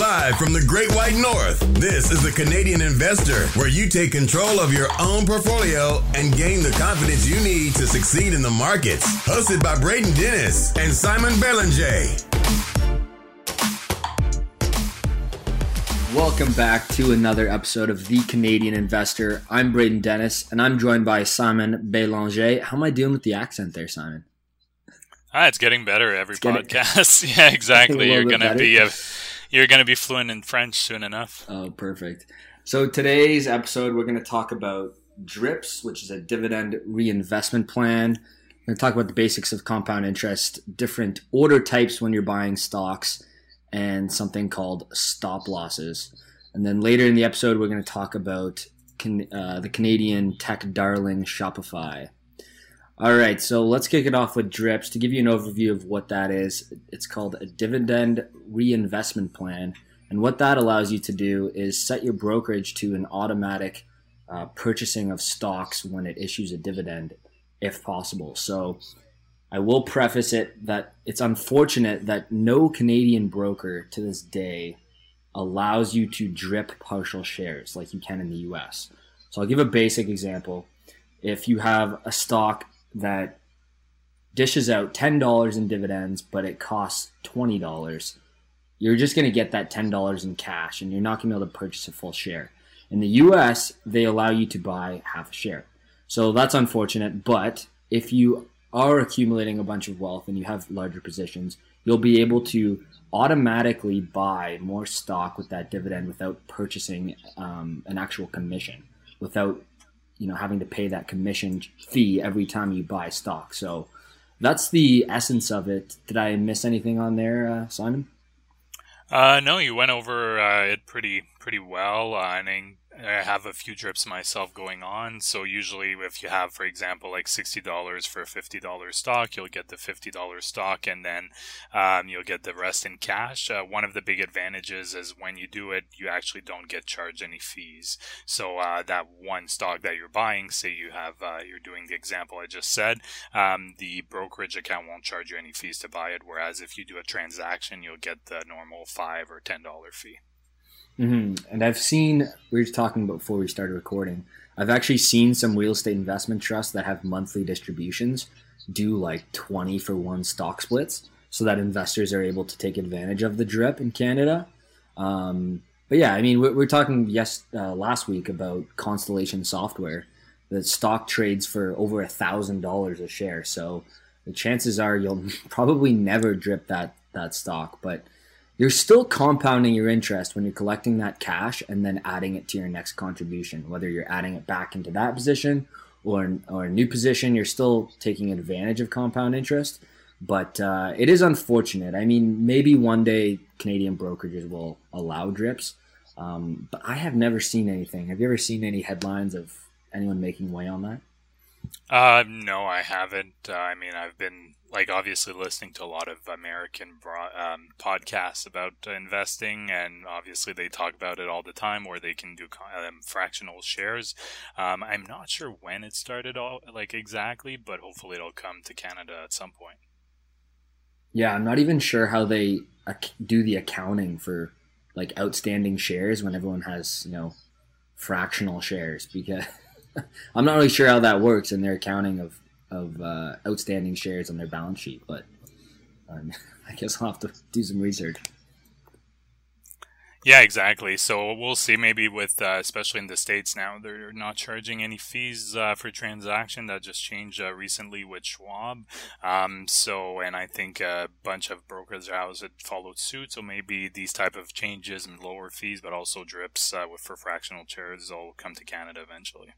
Live from the Great White North, this is the Canadian Investor, where you take control of your own portfolio and gain the confidence you need to succeed in the markets. Hosted by Braden Dennis and Simon Belanger. Welcome back to another episode of The Canadian Investor. I'm Braden Dennis, and I'm joined by Simon Belanger. How am I doing with the accent there, Simon? Ah, it's getting better every it's podcast. Getting, yeah, exactly. You're gonna be a, you're gonna be fluent in French soon enough. Oh, perfect. So today's episode, we're gonna talk about DRIPS, which is a dividend reinvestment plan. We're gonna talk about the basics of compound interest, different order types when you're buying stocks and something called stop losses. And then later in the episode, we're going to talk about can, uh, the Canadian tech darling Shopify. All right, so let's kick it off with DRIPS. To give you an overview of what that is, it's called a dividend reinvestment plan. And what that allows you to do is set your brokerage to an automatic uh, purchasing of stocks when it issues a dividend, if possible. So I will preface it that it's unfortunate that no Canadian broker to this day allows you to drip partial shares like you can in the US. So I'll give a basic example. If you have a stock that dishes out $10 in dividends, but it costs $20, you're just going to get that $10 in cash and you're not going to be able to purchase a full share. In the US, they allow you to buy half a share. So that's unfortunate, but if you are accumulating a bunch of wealth and you have larger positions, you'll be able to automatically buy more stock with that dividend without purchasing um, an actual commission, without you know having to pay that commission fee every time you buy stock. So that's the essence of it. Did I miss anything on there, uh, Simon? Uh, no, you went over uh, it pretty pretty well. And I have a few drips myself going on. So usually, if you have, for example, like sixty dollars for a fifty dollars stock, you'll get the fifty dollars stock, and then um, you'll get the rest in cash. Uh, one of the big advantages is when you do it, you actually don't get charged any fees. So uh, that one stock that you're buying, say you have, uh, you're doing the example I just said, um, the brokerage account won't charge you any fees to buy it. Whereas if you do a transaction, you'll get the normal five or ten dollar fee. Mm-hmm. And I've seen, we were talking before we started recording, I've actually seen some real estate investment trusts that have monthly distributions do like 20 for one stock splits so that investors are able to take advantage of the drip in Canada. Um, but yeah, I mean, we're, we're talking yes uh, last week about Constellation Software. The stock trades for over a thousand dollars a share, so the chances are you'll probably never drip that that stock. But you're still compounding your interest when you're collecting that cash and then adding it to your next contribution. Whether you're adding it back into that position or, or a new position, you're still taking advantage of compound interest. But uh, it is unfortunate. I mean, maybe one day Canadian brokerages will allow drips, um, but I have never seen anything. Have you ever seen any headlines of anyone making way on that? Uh, no, I haven't. Uh, I mean, I've been like obviously listening to a lot of American broad, um, podcasts about investing, and obviously they talk about it all the time, where they can do um, fractional shares. Um, I'm not sure when it started, all like exactly, but hopefully it'll come to Canada at some point. Yeah, I'm not even sure how they do the accounting for like outstanding shares when everyone has you know fractional shares because I'm not really sure how that works in their accounting of of uh, outstanding shares on their balance sheet, but um, I guess I'll have to do some research. Yeah, exactly. So we'll see. Maybe with, uh, especially in the states now, they're not charging any fees uh, for transaction. That just changed uh, recently with Schwab. Um, so, and I think a bunch of brokers houses followed suit. So maybe these type of changes and lower fees, but also drips uh, with for fractional shares, will come to Canada eventually.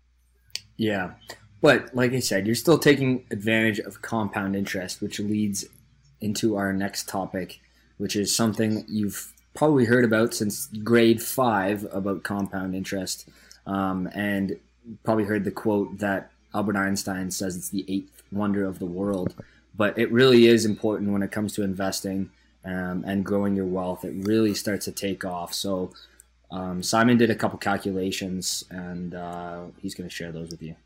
Yeah, but like I said, you're still taking advantage of compound interest, which leads into our next topic, which is something you've probably heard about since grade five about compound interest, um, and probably heard the quote that Albert Einstein says it's the eighth wonder of the world. But it really is important when it comes to investing um, and growing your wealth. It really starts to take off. So um, Simon did a couple calculations, and uh, he's going to share those with you.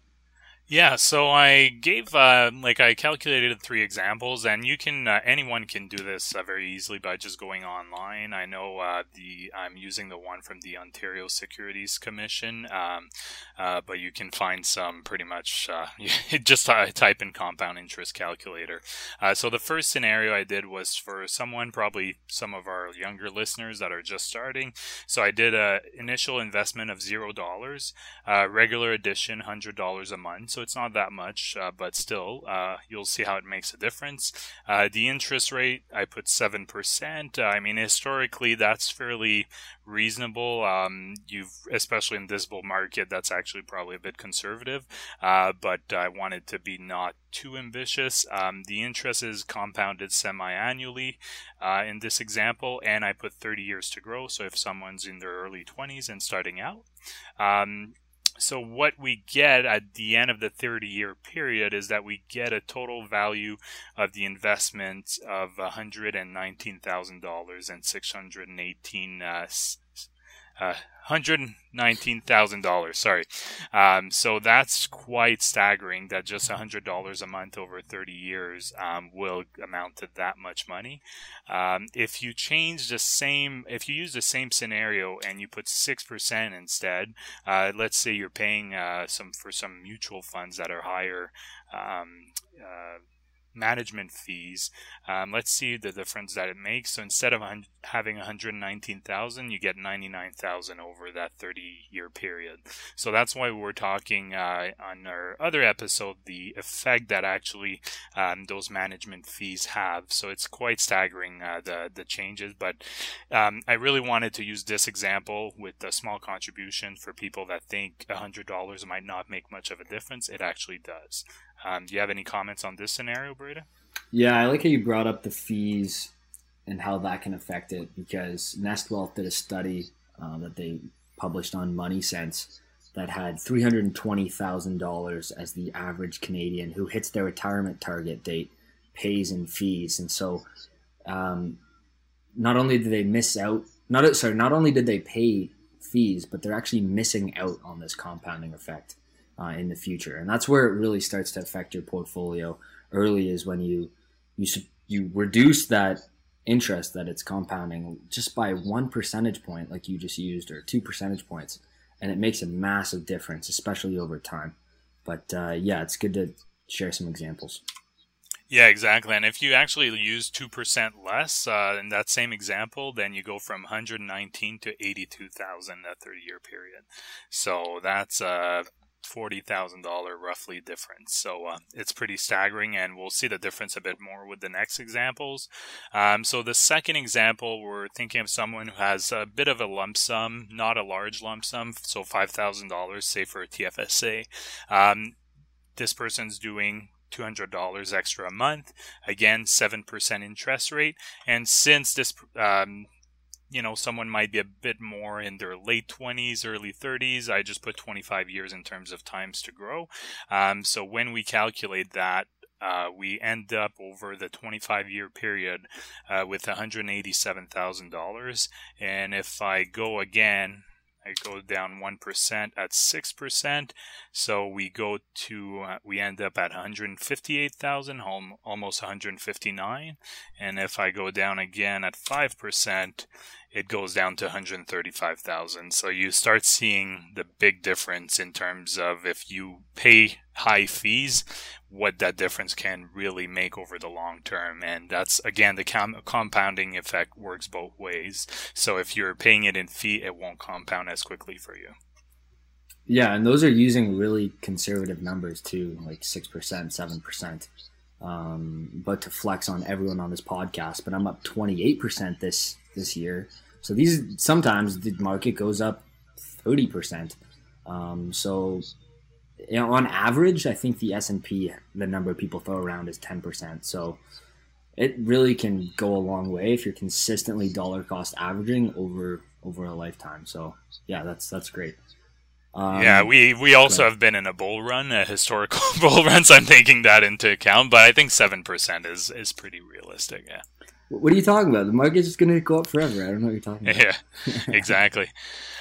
Yeah, so I gave uh, like I calculated three examples, and you can uh, anyone can do this uh, very easily by just going online. I know uh, the I'm using the one from the Ontario Securities Commission, um, uh, but you can find some pretty much uh, just type in compound interest calculator. so the first scenario I did was for someone, probably some of our younger listeners that are just starting. So I did a initial investment of zero dollars, regular edition hundred dollars a month so it's not that much, uh, but still, uh, you'll see how it makes a difference. Uh, the interest rate, I put 7%. Uh, I mean, historically, that's fairly reasonable. Um, you've, especially in this bull market, that's actually probably a bit conservative, uh, but I wanted to be not too ambitious. Um, the interest is compounded semi-annually uh, in this example, and I put 30 years to grow. So if someone's in their early 20s and starting out, um, so what we get at the end of the 30 year period is that we get a total value of the investment of $119,000 and 618 uh, uh, $119,000. Sorry. Um, so that's quite staggering that just $100 a month over 30 years um, will amount to that much money. Um, if you change the same, if you use the same scenario and you put 6% instead, uh, let's say you're paying uh, some for some mutual funds that are higher. Um, uh, management fees. Um, let's see the difference that it makes. So instead of having 119,000, you get 99,000 over that 30 year period. So that's why we're talking uh, on our other episode the effect that actually um, those management fees have. So it's quite staggering uh, the the changes. But um, I really wanted to use this example with a small contribution for people that think $100 might not make much of a difference. It actually does. Um, do you have any comments on this scenario, Braden? Yeah, I like how you brought up the fees and how that can affect it because Nest Wealth did a study uh, that they published on MoneySense that had $320,000 as the average Canadian who hits their retirement target date pays in fees. And so um, not only did they miss out, not sorry, not only did they pay fees, but they're actually missing out on this compounding effect uh, in the future. And that's where it really starts to affect your portfolio early is when you you you reduce that interest that it's compounding just by one percentage point, like you just used, or two percentage points, and it makes a massive difference, especially over time. But uh, yeah, it's good to share some examples. Yeah, exactly. And if you actually use 2% less uh, in that same example, then you go from 119 to 82,000 that 30 year period. So that's uh, forty thousand dollar roughly difference. So uh, it's pretty staggering, and we'll see the difference a bit more with the next examples. Um, so the second example, we're thinking of someone who has a bit of a lump sum, not a large lump sum, so five thousand dollars, say for a TFSA. Um, this person's doing $200 extra a month. Again, 7% interest rate. And since this um, you know, someone might be a bit more in their late 20s, early 30s. I just put 25 years in terms of times to grow. Um, so when we calculate that, uh, we end up over the 25 year period uh, with $187,000. And if I go again, I go down 1% at 6%. So we go to, uh, we end up at 158,000, almost 159. And if I go down again at 5%, it goes down to 135,000. So you start seeing the big difference in terms of if you pay high fees, what that difference can really make over the long term. And that's again the com- compounding effect works both ways. So if you're paying it in fee, it won't compound as quickly for you. Yeah, and those are using really conservative numbers too, like six percent, seven percent. Um, but to flex on everyone on this podcast, but I'm up 28% this this year. So these sometimes the market goes up 30%. Um, so you know, on average, I think the S and P, the number of people throw around is 10%. So it really can go a long way if you're consistently dollar cost averaging over over a lifetime. So yeah, that's that's great. Um, yeah, we we also have been in a bull run, a historical bull run. So I'm taking that into account, but I think seven percent is is pretty realistic. Yeah. What are you talking about? The market's just going to go up forever. I don't know what you're talking about. Yeah, exactly.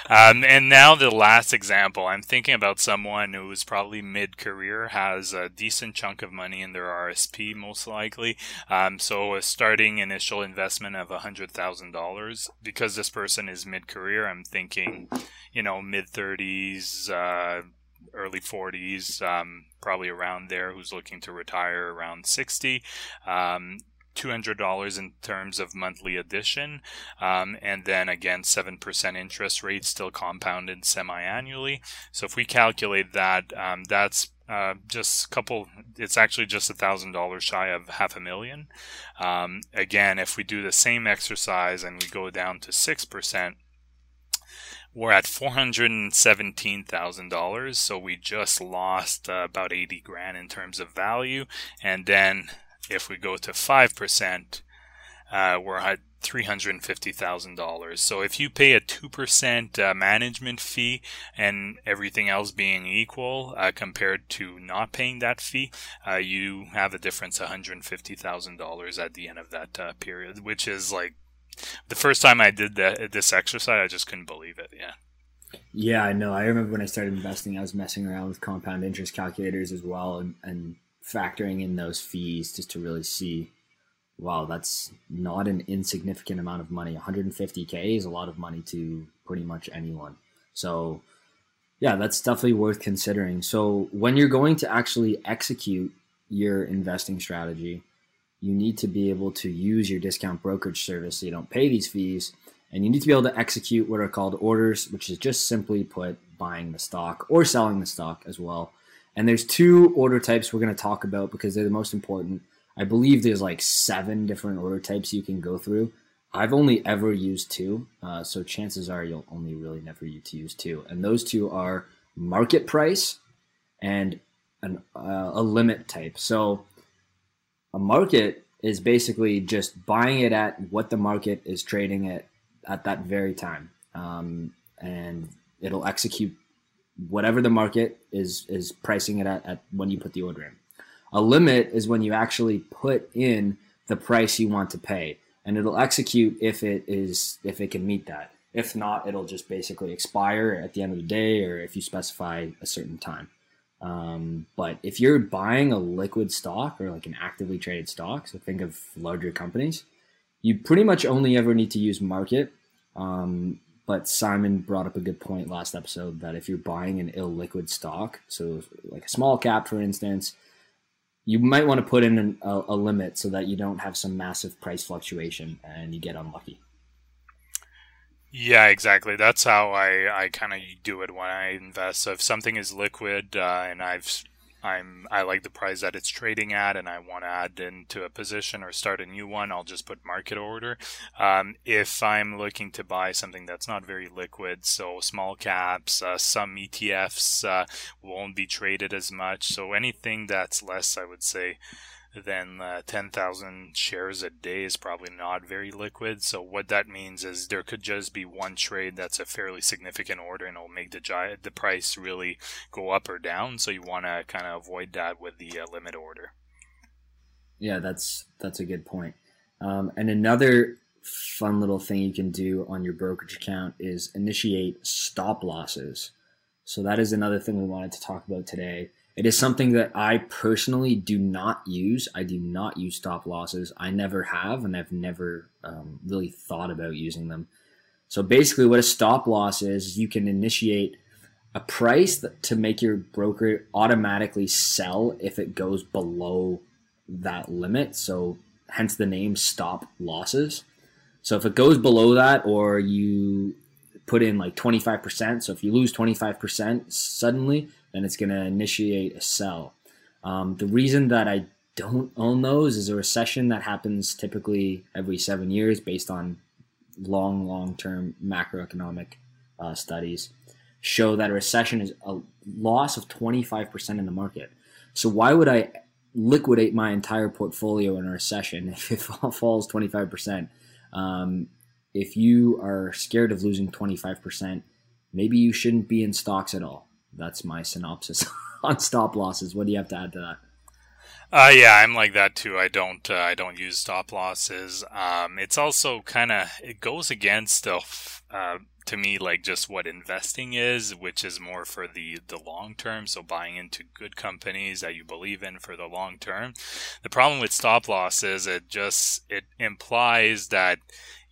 Um, and now the last example, I'm thinking about someone who is probably mid-career, has a decent chunk of money in their RSP, most likely. Um, so a starting initial investment of hundred thousand dollars. Because this person is mid-career, I'm thinking, you know, mid-30s, uh, early 40s, um, probably around there, who's looking to retire around 60. Um, $200 in terms of monthly addition. Um, and then again, 7% interest rate still compounded semi annually. So if we calculate that, um, that's uh, just a couple, it's actually just a thousand dollars shy of half a million. Um, again, if we do the same exercise and we go down to 6%, we're at $417,000. So we just lost uh, about 80 grand in terms of value. And then if we go to 5%, uh, we're at $350,000. So if you pay a 2% uh, management fee and everything else being equal uh, compared to not paying that fee, uh, you have a difference $150,000 at the end of that uh, period, which is like the first time I did that, this exercise, I just couldn't believe it. Yeah. Yeah, I know. I remember when I started investing, I was messing around with compound interest calculators as well and, and factoring in those fees just to really see wow that's not an insignificant amount of money. 150k is a lot of money to pretty much anyone. So yeah that's definitely worth considering. So when you're going to actually execute your investing strategy you need to be able to use your discount brokerage service so you don't pay these fees. And you need to be able to execute what are called orders which is just simply put buying the stock or selling the stock as well and there's two order types we're going to talk about because they're the most important. I believe there's like seven different order types you can go through. I've only ever used two, uh, so chances are you'll only really never use two. And those two are market price and an, uh, a limit type. So a market is basically just buying it at what the market is trading at at that very time, um, and it'll execute whatever the market is is pricing it at, at when you put the order in. A limit is when you actually put in the price you want to pay, and it'll execute if it is if it can meet that. If not, it'll just basically expire at the end of the day, or if you specify a certain time. Um, but if you're buying a liquid stock or like an actively traded stock, so think of larger companies, you pretty much only ever need to use market. Um, but Simon brought up a good point last episode that if you're buying an illiquid stock, so like a small cap, for instance, you might want to put in an, a, a, limit so that you don't have some massive price fluctuation and you get unlucky. Yeah, exactly. That's how I, I kind of do it when I invest. So if something is liquid uh, and I've I'm I like the price that it's trading at, and I want to add into a position or start a new one. I'll just put market order. Um, if I'm looking to buy something that's not very liquid, so small caps, uh, some ETFs uh, won't be traded as much. So anything that's less, I would say then uh, 10,000 shares a day is probably not very liquid. So what that means is there could just be one trade that's a fairly significant order and it'll make the the price really go up or down. So you want to kind of avoid that with the uh, limit order. Yeah, that's that's a good point. Um, and another fun little thing you can do on your brokerage account is initiate stop losses. So that is another thing we wanted to talk about today. It is something that I personally do not use. I do not use stop losses. I never have, and I've never um, really thought about using them. So basically, what a stop loss is, you can initiate a price to make your broker automatically sell if it goes below that limit. So hence the name stop losses. So if it goes below that, or you put in like 25%, so if you lose 25% suddenly, then it's going to initiate a sell. Um, the reason that I don't own those is a recession that happens typically every seven years based on long, long term macroeconomic uh, studies show that a recession is a loss of 25% in the market. So why would I liquidate my entire portfolio in a recession if it falls 25%? Um, if you are scared of losing 25%, maybe you shouldn't be in stocks at all that's my synopsis on stop losses. What do you have to add to that? Uh, yeah, I'm like that too. I don't, uh, I don't use stop losses. Um, it's also kind of, it goes against, uh, to me, like just what investing is, which is more for the, the long term. So buying into good companies that you believe in for the long term. The problem with stop losses, it just, it implies that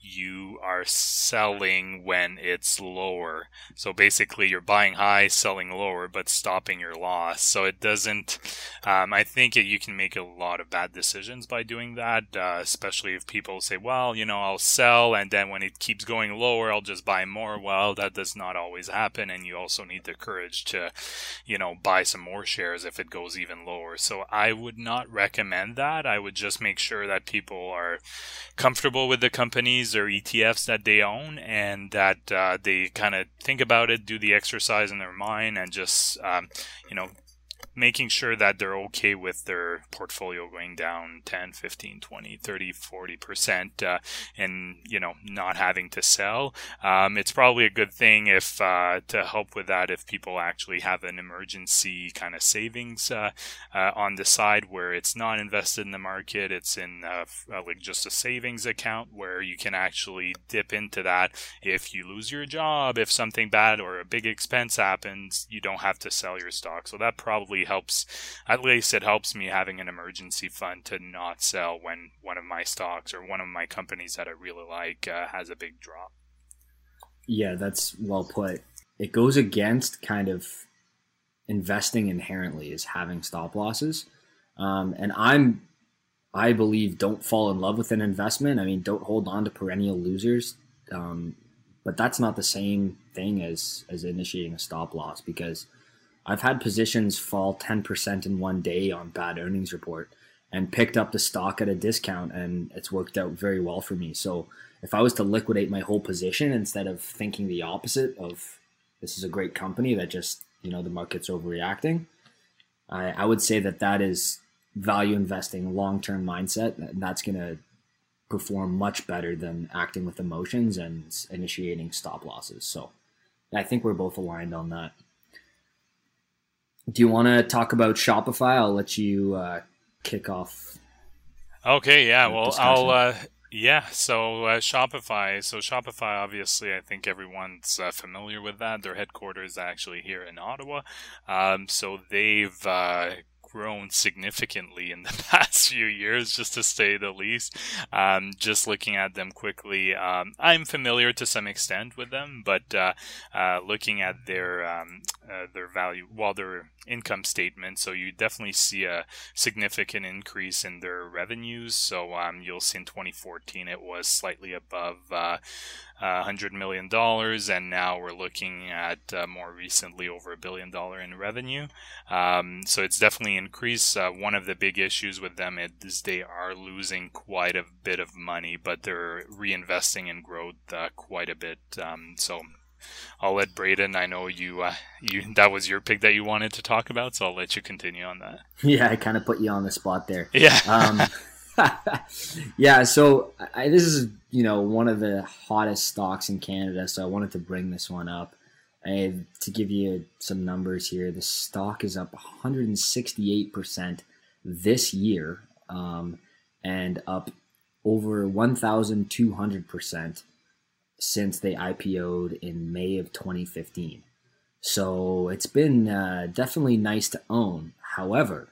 you are selling when it's lower. So basically, you're buying high, selling lower, but stopping your loss. So it doesn't. Um, I think you can make a lot of bad decisions by doing that, uh, especially if people say, "Well, you know, I'll sell, and then when it keeps going lower, I'll just buy more." Well, that does not always happen, and you also need the courage to, you know, buy some more shares if it goes even lower. So I would not recommend that. I would just make sure that people are comfortable with the companies or ETFs that they own and that uh, they kind of think about it, do the exercise in their mind, and just um, you know making sure that they're okay with their portfolio going down 10 15 20 30 40 percent uh, and you know not having to sell. Um, it's probably a good thing if uh, to help with that if people actually have an emergency kind of savings uh, uh on the side where it's not invested in the market. It's in uh, uh, like just a savings account where you can actually dip into that. If you lose your job if something bad or a big expense happens you don't have to sell your stock. So that probably helps. At least it helps me having an emergency fund to not sell when one of my stocks or one of my companies that I really like uh, has a big drop. Yeah, that's well put. It goes against kind of investing inherently is having stop losses, um, and I'm I believe don't fall in love with an investment. I mean, don't hold on to perennial losers. Um, but that's not the same thing as as initiating a stop loss because I've had positions fall 10% in one day on bad earnings report and picked up the stock at a discount and it's worked out very well for me. So if I was to liquidate my whole position instead of thinking the opposite of this is a great company that just, you know, the market's overreacting, I, I would say that that is value investing, long-term mindset. And that's going to perform much better than acting with emotions and initiating stop losses. So I think we're both aligned on that. Do you want to talk about Shopify? I'll let you uh, kick off. Okay, yeah. Well, discussion. I'll. Uh, yeah, so uh, Shopify. So Shopify, obviously, I think everyone's uh, familiar with that. Their headquarters actually here in Ottawa. Um, so they've uh, grown significantly in the past few years, just to say the least. Um, just looking at them quickly, um, I'm familiar to some extent with them, but uh, uh, looking at their um, uh, their value, while their income statement, so you definitely see a significant increase in their revenues. So um, you'll see in 2014 it was slightly above uh, $100 million, and now we're looking at uh, more recently over a billion dollar in revenue. Um, so it's definitely increased. Uh, one of the big issues with them is they are losing quite a bit of money, but they're reinvesting in growth uh, quite a bit. Um, so I'll let Braden. I know you. Uh, you that was your pick that you wanted to talk about, so I'll let you continue on that. Yeah, I kind of put you on the spot there. Yeah. Um, yeah. So I, this is you know one of the hottest stocks in Canada, so I wanted to bring this one up. I, to give you some numbers here, the stock is up 168 percent this year, um, and up over 1,200 percent since they IPO'd in May of 2015. So it's been uh, definitely nice to own. However,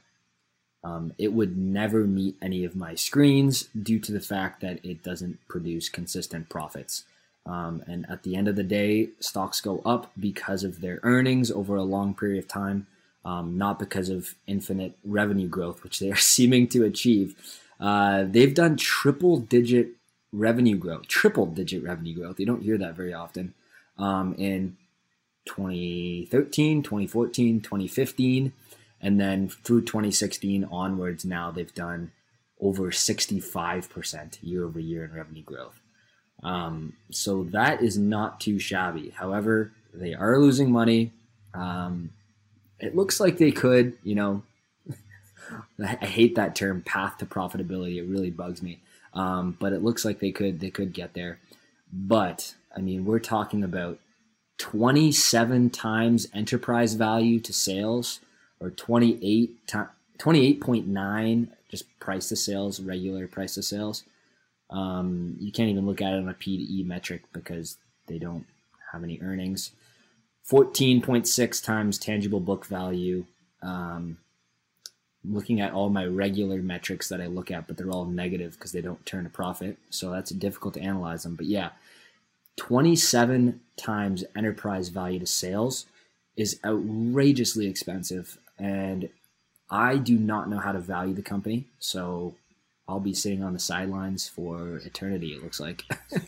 um, it would never meet any of my screens due to the fact that it doesn't produce consistent profits. Um, and at the end of the day, stocks go up because of their earnings over a long period of time, um, not because of infinite revenue growth, which they are seeming to achieve. Uh, they've done triple digit revenue growth, triple digit revenue growth. You don't hear that very often. Um, in 2013, 2014, 2015, and then through 2016 onwards, now they've done over 65% year over year in revenue growth. Um, so that is not too shabby. However, they are losing money. Um, it looks like they could, you know, I hate that term path to profitability. It really bugs me. Um, but it looks like they could they could get there. But I mean, we're talking about 27 times enterprise value to sales, or 28 to 28.9 just price to sales, regular price to sales. Um, you can't even look at it on a P to E metric because they don't have any earnings. 14.6 times tangible book value. Um, looking at all my regular metrics that I look at, but they're all negative because they don't turn a profit. So that's difficult to analyze them. But yeah, 27 times enterprise value to sales is outrageously expensive. And I do not know how to value the company. So I'll be sitting on the sidelines for eternity, it looks like.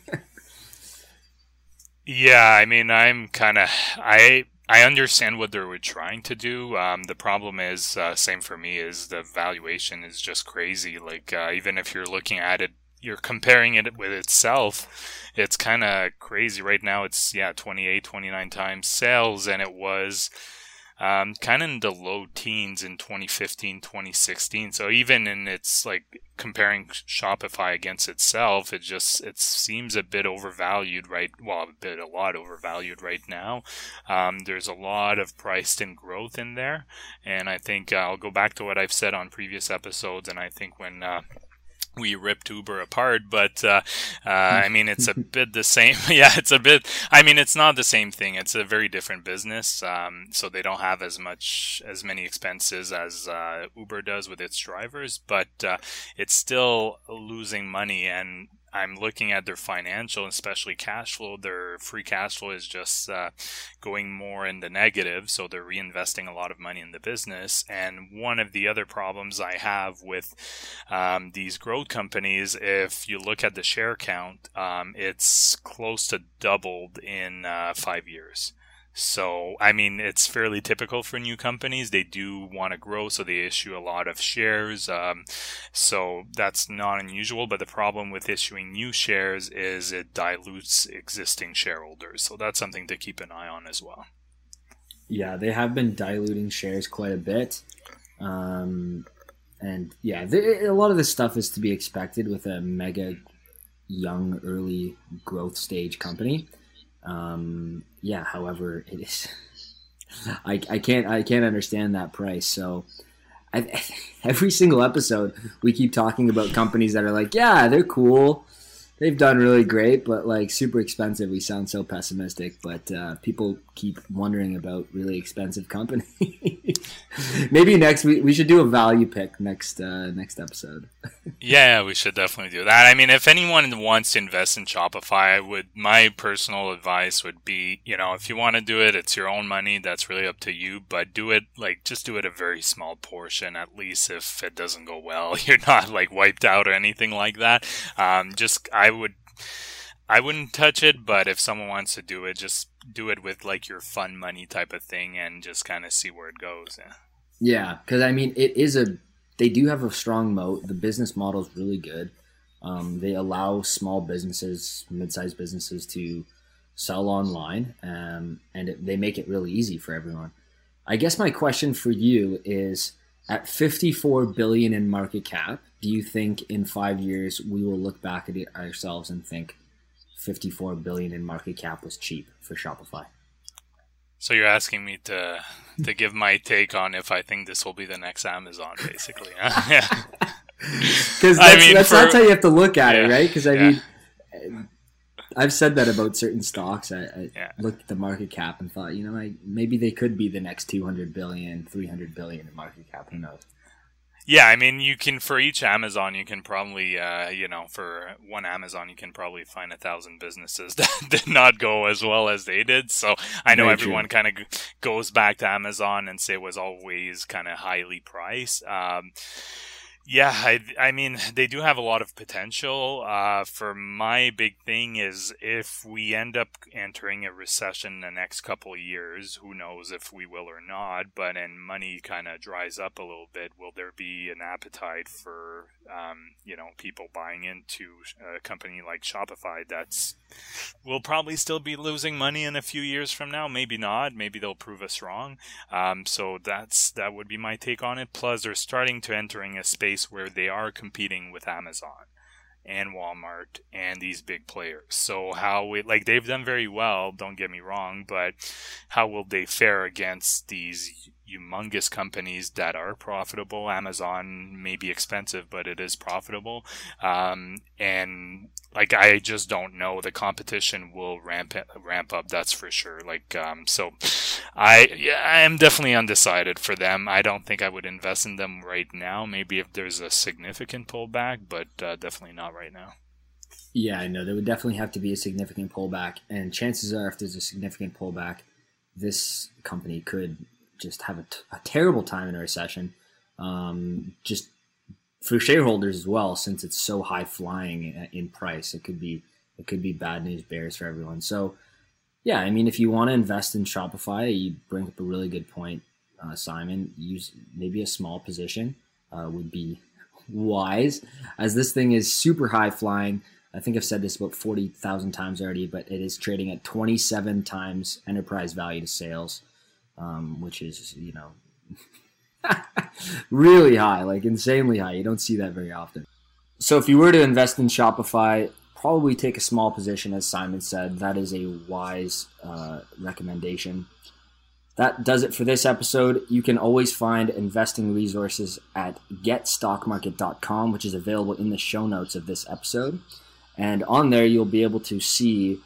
yeah, I mean, I'm kind of. I I understand what they were trying to do. Um, the problem is, uh, same for me, is the valuation is just crazy. Like, uh, even if you're looking at it, you're comparing it with itself, it's kind of crazy. Right now, it's, yeah, 28, 29 times sales, and it was um, kind of in the low teens in 2015, 2016. So even in its like comparing Shopify against itself, it just it seems a bit overvalued, right? Well, a bit, a lot overvalued right now. Um, there's a lot of priced in growth in there, and I think uh, I'll go back to what I've said on previous episodes, and I think when uh, we ripped Uber apart, but uh, uh, I mean, it's a bit the same. yeah, it's a bit. I mean, it's not the same thing. It's a very different business. Um, so they don't have as much as many expenses as uh, Uber does with its drivers, but uh, it's still losing money. And I'm looking at their financial, especially cash flow. Their free cash flow is just uh, going more in the negative, so they're reinvesting a lot of money in the business. And one of the other problems I have with um, these growth companies, if you look at the share count, um, it's close to doubled in uh, five years. So, I mean, it's fairly typical for new companies. They do want to grow, so they issue a lot of shares. Um, so that's not unusual. But the problem with issuing new shares is it dilutes existing shareholders. So that's something to keep an eye on as well. Yeah, they have been diluting shares quite a bit. Um, and yeah, a lot of this stuff is to be expected with a mega young, early growth stage company. Um, yeah, however, it is. I, I can't I can't understand that price. So I, every single episode we keep talking about companies that are like, yeah, they're cool they've done really great, but like super expensive. We sound so pessimistic, but uh, people keep wondering about really expensive companies. Maybe next we, we should do a value pick next uh, next episode. yeah, we should definitely do that. I mean, if anyone wants to invest in Shopify, I would my personal advice would be, you know, if you want to do it, it's your own money. That's really up to you. But do it like just do it a very small portion, at least if it doesn't go well, you're not like wiped out or anything like that. Um, just I would I wouldn't touch it, but if someone wants to do it, just do it with like your fun money type of thing and just kind of see where it goes. Yeah. Yeah, because I mean, it is a. They do have a strong moat. The business model is really good. Um, they allow small businesses, mid-sized businesses, to sell online, um, and it, they make it really easy for everyone. I guess my question for you is: at 54 billion in market cap, do you think in five years we will look back at it ourselves and think 54 billion in market cap was cheap for Shopify? So you're asking me to to give my take on if I think this will be the next Amazon, basically. yeah. Because that's, I mean, that's, for, how you have to look at yeah, it, right? Because I yeah. mean, I've said that about certain stocks. I, I yeah. looked at the market cap and thought, you know, I, maybe they could be the next 200 billion, 300 billion in market cap. Who knows? Yeah, I mean, you can for each Amazon, you can probably, uh, you know, for one Amazon, you can probably find a thousand businesses that did not go as well as they did. So I know Very everyone kind of goes back to Amazon and say it was always kind of highly priced. Um, yeah, I, I mean, they do have a lot of potential. Uh, for my big thing is if we end up entering a recession in the next couple of years, who knows if we will or not, but and money kind of dries up a little bit, will there be an appetite for, um, you know, people buying into a company like Shopify that's will probably still be losing money in a few years from now? Maybe not. Maybe they'll prove us wrong. Um, so that's, that would be my take on it. Plus, they're starting to entering a space where they are competing with Amazon. and Walmart and these big players. So how we like they've done very well, don't get me wrong, but how will they fare against these humongous companies that are profitable? Amazon may be expensive, but it is profitable. Um, and like I just don't know. The competition will ramp ramp up. That's for sure. Like um, so, I yeah, I am definitely undecided for them. I don't think I would invest in them right now. Maybe if there's a significant pullback, but uh, definitely not right now. Yeah, I know there would definitely have to be a significant pullback, and chances are, if there's a significant pullback, this company could just have a, t- a terrible time in a recession. Um, just for shareholders as well, since it's so high flying in price, it could be it could be bad news bears for everyone. So, yeah, I mean, if you want to invest in Shopify, you bring up a really good point, uh, Simon. Use maybe a small position uh, would be wise, as this thing is super high flying. I think I've said this about forty thousand times already, but it is trading at twenty seven times enterprise value to sales, um, which is you know really high, like insanely high. You don't see that very often. So if you were to invest in Shopify, probably take a small position, as Simon said. That is a wise uh, recommendation. That does it for this episode. You can always find investing resources at getstockmarket.com, which is available in the show notes of this episode. And on there, you'll be able to see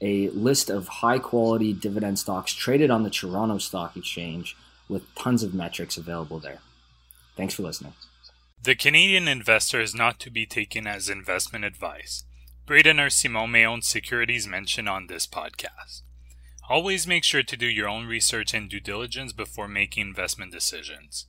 a list of high quality dividend stocks traded on the Toronto Stock Exchange with tons of metrics available there. Thanks for listening. The Canadian investor is not to be taken as investment advice. Braden or Simon may own securities mentioned on this podcast. Always make sure to do your own research and due diligence before making investment decisions.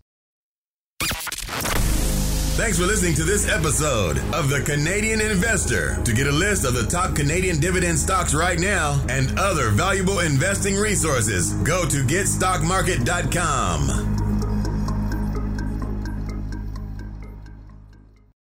Thanks for listening to this episode of The Canadian Investor. To get a list of the top Canadian dividend stocks right now and other valuable investing resources, go to getstockmarket.com.